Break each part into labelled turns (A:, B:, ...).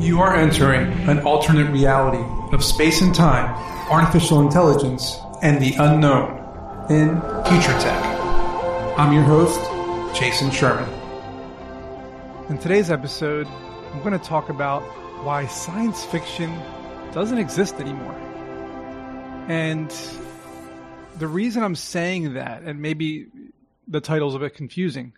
A: You are entering an alternate reality of space and time, artificial intelligence, and the unknown in Future Tech. I'm your host, Jason Sherman. In today's episode, I'm going to talk about why science fiction doesn't exist anymore. And the reason I'm saying that, and maybe the title's a bit confusing,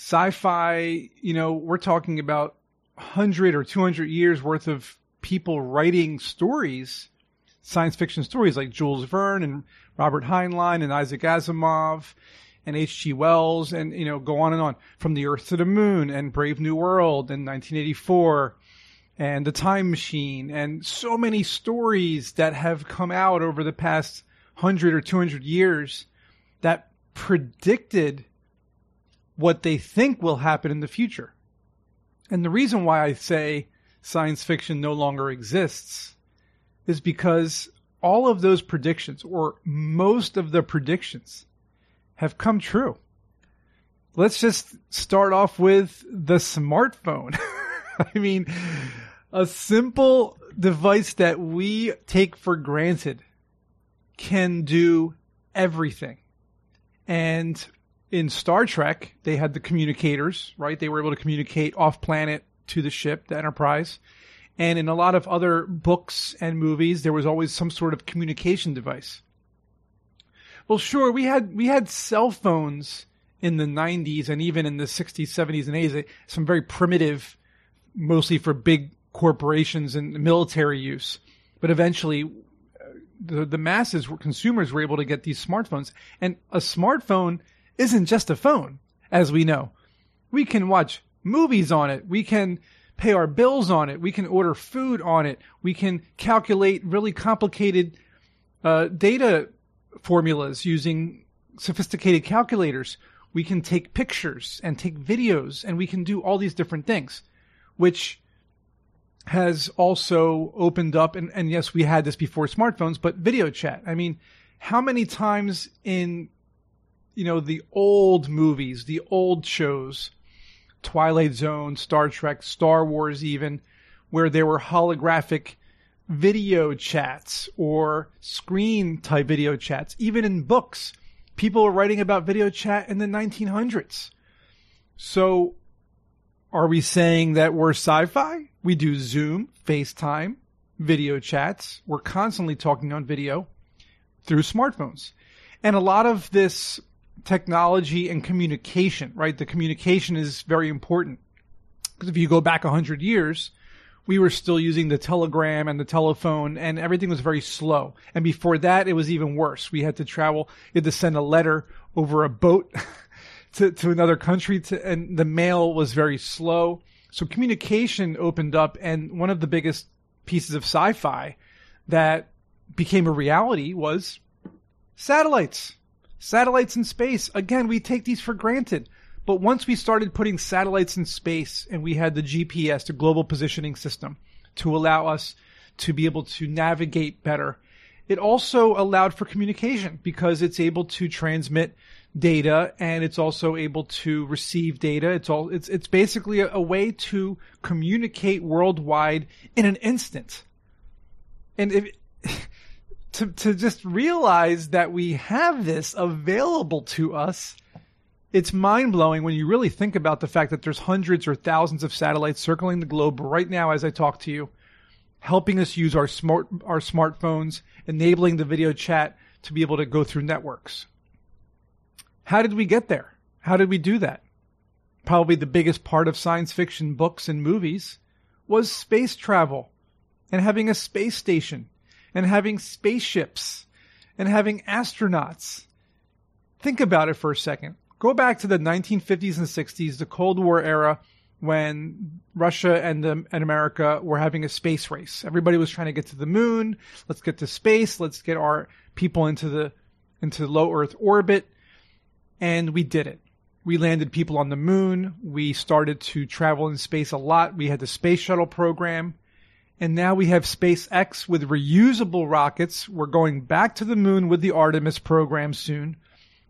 A: sci fi, you know, we're talking about 100 or 200 years worth of people writing stories, science fiction stories like Jules Verne and Robert Heinlein and Isaac Asimov and H.G. Wells and, you know, go on and on from the Earth to the Moon and Brave New World in 1984 and The Time Machine and so many stories that have come out over the past 100 or 200 years that predicted what they think will happen in the future. And the reason why I say science fiction no longer exists is because all of those predictions, or most of the predictions, have come true. Let's just start off with the smartphone. I mean, a simple device that we take for granted can do everything. And in Star Trek, they had the communicators, right? They were able to communicate off planet to the ship, the Enterprise. And in a lot of other books and movies, there was always some sort of communication device. Well, sure, we had we had cell phones in the 90s and even in the 60s, 70s, and 80s. Some very primitive, mostly for big corporations and military use. But eventually, uh, the the masses, consumers, were able to get these smartphones, and a smartphone isn't just a phone, as we know. We can watch movies on it. We can pay our bills on it. We can order food on it. We can calculate really complicated uh, data formulas using sophisticated calculators. We can take pictures and take videos, and we can do all these different things, which has also opened up. And, and yes, we had this before smartphones, but video chat. I mean, how many times in you know, the old movies, the old shows, Twilight Zone, Star Trek, Star Wars, even, where there were holographic video chats or screen type video chats, even in books. People were writing about video chat in the 1900s. So, are we saying that we're sci fi? We do Zoom, FaceTime, video chats. We're constantly talking on video through smartphones. And a lot of this technology and communication, right? The communication is very important. Because if you go back 100 years, we were still using the telegram and the telephone, and everything was very slow. And before that, it was even worse. We had to travel, you had to send a letter over a boat to, to another country, to, and the mail was very slow. So communication opened up, and one of the biggest pieces of sci fi that became a reality was satellites Satellites in space. Again, we take these for granted. But once we started putting satellites in space and we had the GPS, the global positioning system, to allow us to be able to navigate better, it also allowed for communication because it's able to transmit data and it's also able to receive data. It's all, it's, it's basically a, a way to communicate worldwide in an instant. And if, to to just realize that we have this available to us it's mind blowing when you really think about the fact that there's hundreds or thousands of satellites circling the globe right now as I talk to you, helping us use our smart our smartphones, enabling the video chat to be able to go through networks. How did we get there? How did we do that? Probably the biggest part of science fiction books and movies was space travel and having a space station and having spaceships and having astronauts. Think about it for a second. Go back to the 1950s and 60s, the Cold War era, when Russia and, and America were having a space race. Everybody was trying to get to the moon. Let's get to space. Let's get our people into the into low Earth orbit, and we did it. We landed people on the moon. We started to travel in space a lot. We had the space shuttle program. And now we have SpaceX with reusable rockets. We're going back to the moon with the Artemis program soon.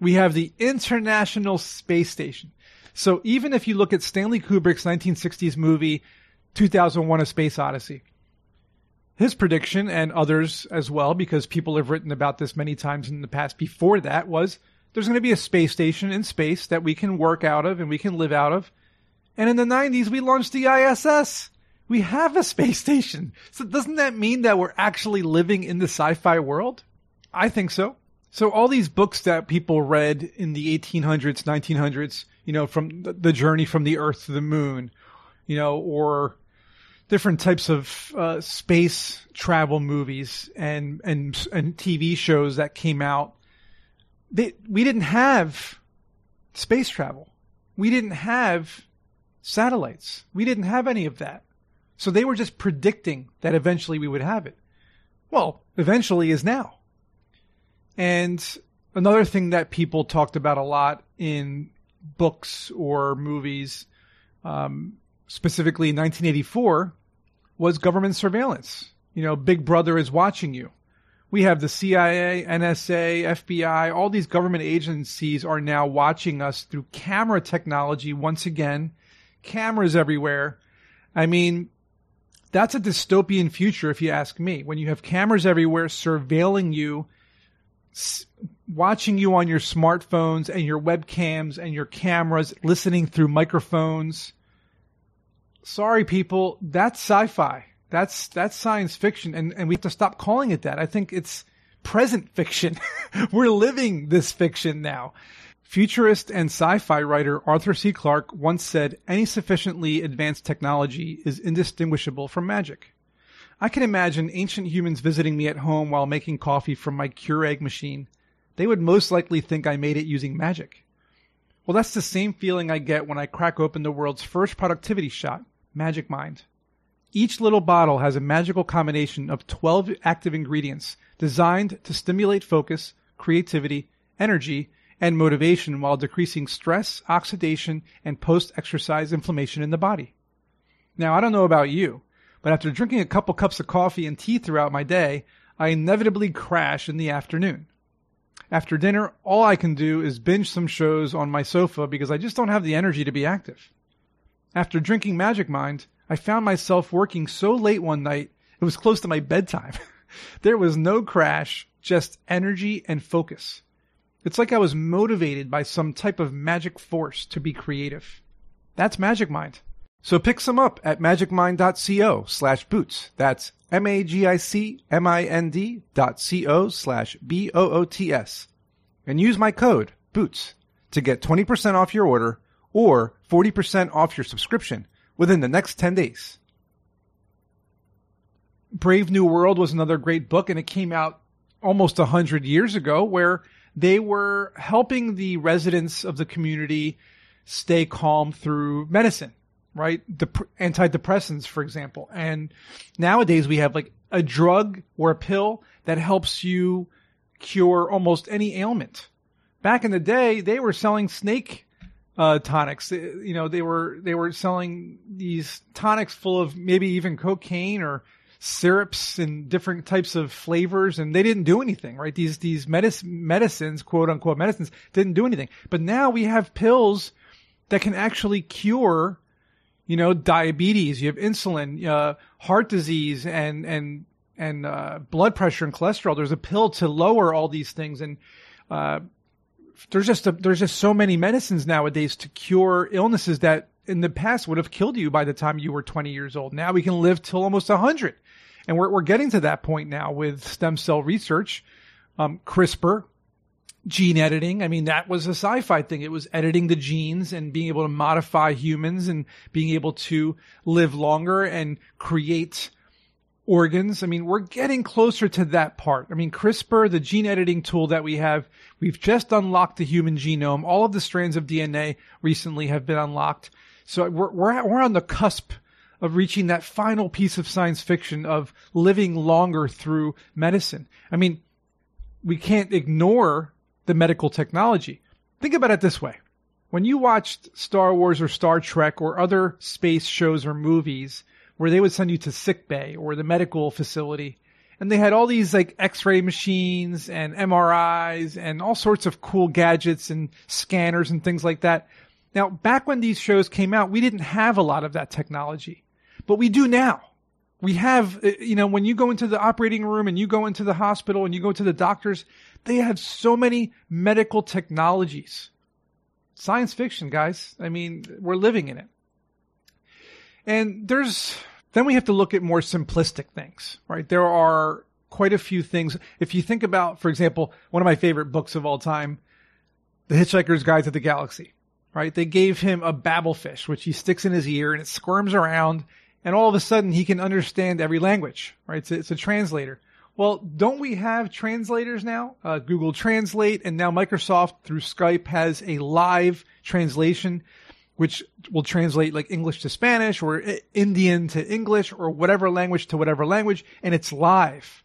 A: We have the International Space Station. So even if you look at Stanley Kubrick's 1960s movie 2001 A Space Odyssey, his prediction and others as well, because people have written about this many times in the past before that, was there's going to be a space station in space that we can work out of and we can live out of. And in the 90s, we launched the ISS. We have a space station. So doesn't that mean that we're actually living in the sci-fi world? I think so. So all these books that people read in the 1800s, 1900s, you know, from the journey from the earth to the moon, you know, or different types of uh, space travel movies and, and, and TV shows that came out. They, we didn't have space travel. We didn't have satellites. We didn't have any of that. So they were just predicting that eventually we would have it. Well, eventually is now. And another thing that people talked about a lot in books or movies, um, specifically in 1984, was government surveillance. You know, Big Brother is watching you. We have the CIA, NSA, FBI, all these government agencies are now watching us through camera technology once again. Cameras everywhere. I mean, that's a dystopian future if you ask me. When you have cameras everywhere surveilling you watching you on your smartphones and your webcams and your cameras, listening through microphones. Sorry, people, that's sci-fi. That's that's science fiction, and and we have to stop calling it that. I think it's present fiction. We're living this fiction now. Futurist and sci-fi writer Arthur C. Clarke once said, "Any sufficiently advanced technology is indistinguishable from magic." I can imagine ancient humans visiting me at home while making coffee from my Keurig machine. They would most likely think I made it using magic. Well, that's the same feeling I get when I crack open the world's first productivity shot, Magic Mind. Each little bottle has a magical combination of 12 active ingredients designed to stimulate focus, creativity, energy, and motivation while decreasing stress, oxidation, and post-exercise inflammation in the body. Now, I don't know about you, but after drinking a couple cups of coffee and tea throughout my day, I inevitably crash in the afternoon. After dinner, all I can do is binge some shows on my sofa because I just don't have the energy to be active. After drinking Magic Mind, I found myself working so late one night, it was close to my bedtime. there was no crash, just energy and focus. It's like I was motivated by some type of magic force to be creative. That's Magic Mind. So pick some up at magicmind.co slash boots. That's M-A-G-I-C-M-I-N-D dot C-O slash B-O-O-T-S. And use my code, BOOTS, to get 20% off your order or 40% off your subscription within the next 10 days. Brave New World was another great book and it came out almost a hundred years ago where they were helping the residents of the community stay calm through medicine right? Dep- antidepressants, for example. And nowadays we have like a drug or a pill that helps you cure almost any ailment. Back in the day, they were selling snake uh, tonics. You know, they were they were selling these tonics full of maybe even cocaine or syrups and different types of flavors, and they didn't do anything, right? These these medic- medicines, quote unquote medicines, didn't do anything. But now we have pills that can actually cure you know, diabetes, you have insulin, uh, heart disease, and and and uh, blood pressure and cholesterol. There's a pill to lower all these things, and uh, there's just a, there's just so many medicines nowadays to cure illnesses that in the past would have killed you by the time you were 20 years old. Now we can live till almost 100, and we're we're getting to that point now with stem cell research, um, CRISPR, gene editing. I mean, that was a sci-fi thing. It was editing the genes and being able to modify humans and being able to live longer and create organs. I mean, we're getting closer to that part. I mean, CRISPR, the gene editing tool that we have, we've just unlocked the human genome. All of the strands of DNA recently have been unlocked. So we're, we're, we're on the cusp of reaching that final piece of science fiction of living longer through medicine. I mean, we can't ignore the medical technology. Think about it this way. When you watched Star Wars or Star Trek or other space shows or movies where they would send you to sick bay or the medical facility and they had all these like x-ray machines and MRIs and all sorts of cool gadgets and scanners and things like that. Now, back when these shows came out, we didn't have a lot of that technology, but we do now. We have, uh, you know, when you go into the operating room and you go into the hospital and you go to the doctors, they have so many medical technologies. Science fiction, guys. I mean, we're living in it. And there's, then we have to look at more simplistic things, right? There are quite a few things. If you think about, for example, one of my favorite books of all time, The Hitchhiker's Guide to the Galaxy, right? They gave him a Babelfish, which he sticks in his ear and it squirms around and all of a sudden he can understand every language, right? It's a, it's a translator. Well, don't we have translators now? Uh, Google Translate and now Microsoft through Skype has a live translation which will translate like English to Spanish or Indian to English or whatever language to whatever language and it's live.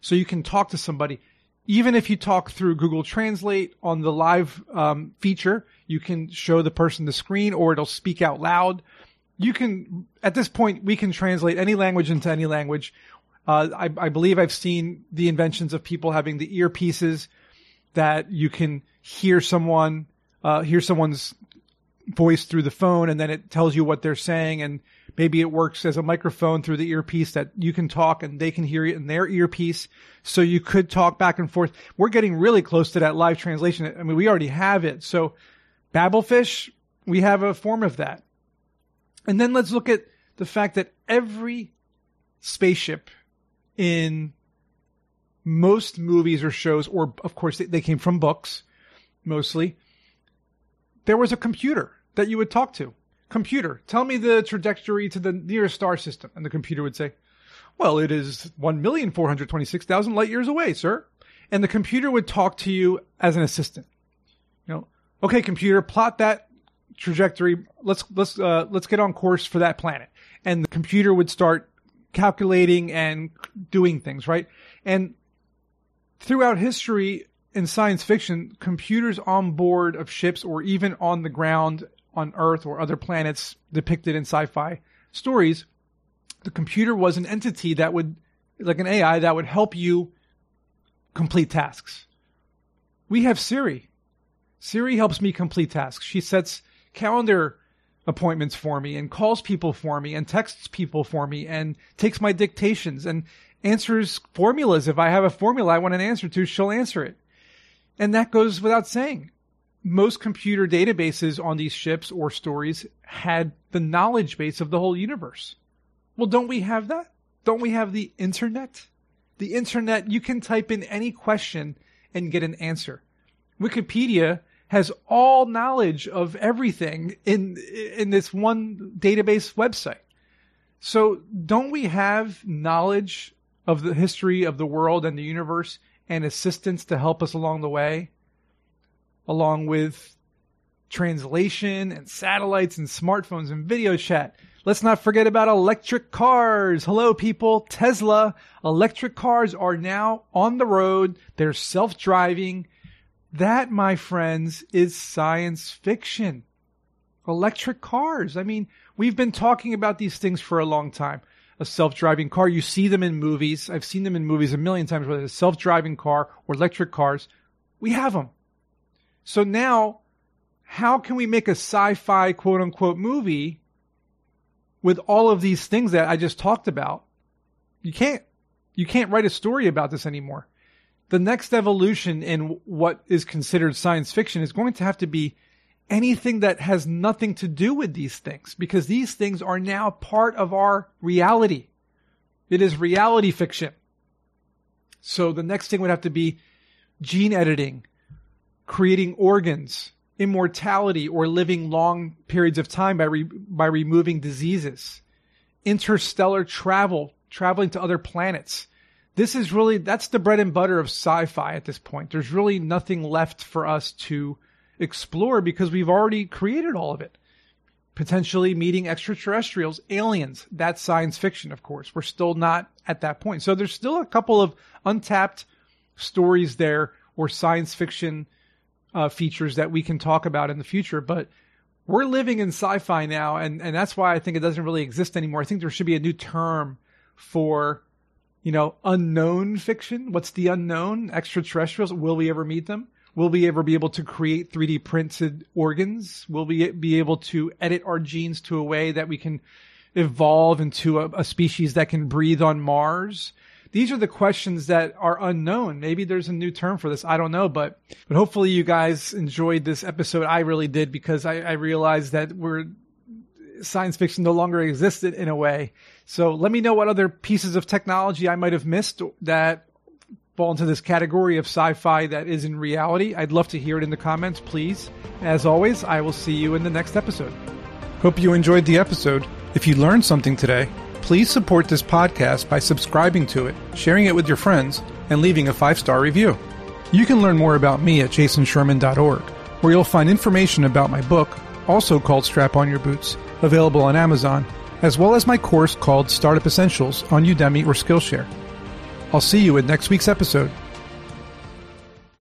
A: So you can talk to somebody. Even if you talk through Google Translate on the live um, feature, you can show the person the screen or it'll speak out loud you can at this point we can translate any language into any language. Uh, I, I, believe I've seen the inventions of people having the earpieces that you can hear someone uh, hear someone's voice through the phone, and then it tells you what they're saying, and maybe it works as a microphone through the earpiece that you can talk and they can hear it in their earpiece. So you could talk back and forth. We're getting really close to that live translation. I mean, we already have it. So Babelfish, we have a form of that. And then let's look at the fact that every spaceship in most movies or shows, or of course they, came from books mostly, there was a computer that you would talk to. Computer, tell me the trajectory to the nearest star system. And the computer would say, well, it is 1,426,000 light years away, sir. And the computer would talk to you as an assistant. You know, okay, computer, plot that trajectory. Let's let's uh, let's get on course for that planet. And the computer would start calculating and doing things, right? And throughout history in science fiction, computers on board of ships or even on the ground on Earth or other planets depicted in sci-fi stories, the computer was an entity that would, like an AI, that would help you complete tasks. We have Siri. Siri helps me complete tasks. She sets calendar appointments for me and calls people for me and texts people for me and takes my dictations and answers formulas. If I have a formula I want an answer to, she'll answer it. And that goes without saying. Most computer databases on these ships or stories had the knowledge base of the whole universe. Well, don't we have that? Don't we have the internet? The internet, you can type in any question and get an answer. Wikipedia has all knowledge of everything in in this one database website. So don't we have knowledge of the history of the world and the universe and assistance to help us along the way along with translation and satellites and smartphones and video chat. Let's not forget about electric cars. Hello people, Tesla. Electric cars are now on the road. They're self-driving that, my friends, is science fiction. Electric cars. I mean, we've been talking about these things for a long time. A self-driving car, you see them in movies. I've seen them in movies a million times, whether it's a self-driving car or electric cars. We have them. So now, how can we make a sci-fi quote unquote movie with all of these things that I just talked about? You can't, you can't write a story about this anymore the next evolution in what is considered science fiction is going to have to be anything that has nothing to do with these things because these things are now part of our reality. It is reality fiction. So the next thing would have to be gene editing, creating organs, immortality or living long periods of time by re- by removing diseases, interstellar travel, traveling to other planets, this is really that's the bread and butter of sci-fi at this point. There's really nothing left for us to explore because we've already created all of it. Potentially meeting extraterrestrials, aliens, that's science fiction, of course. We're still not at that point. So there's still a couple of untapped stories there or science fiction uh, features that we can talk about in the future, but we're living in sci-fi now, and, and that's why I think it doesn't really exist anymore. I think there should be a new term for you know, unknown fiction. What's the unknown? Extraterrestrials. Will we ever meet them? Will we ever be able to create 3D printed organs? Will we be able to edit our genes to a way that we can evolve into a, a species that can breathe on Mars? These are the questions that are unknown. Maybe there's a new term for this. I don't know, but, but hopefully you guys enjoyed this episode. I really did because I, I realized that we're, science fiction no longer existed in a way. So let me know what other pieces of technology I might have missed that fall into this category of sci-fi that is in reality. I'd love to hear it in the comments, please. As always, I will see you in the next episode. Hope you enjoyed the episode. If you learned something today, please support this podcast by subscribing to it, sharing it with your friends, and leaving a five-star review. You can learn more about me at jasonsherman.org, where you'll find information about my book, also called Strap On Your Boots, available on Amazon, as well as my course called Startup Essentials on Udemy or Skillshare. I'll see you in next week's episode.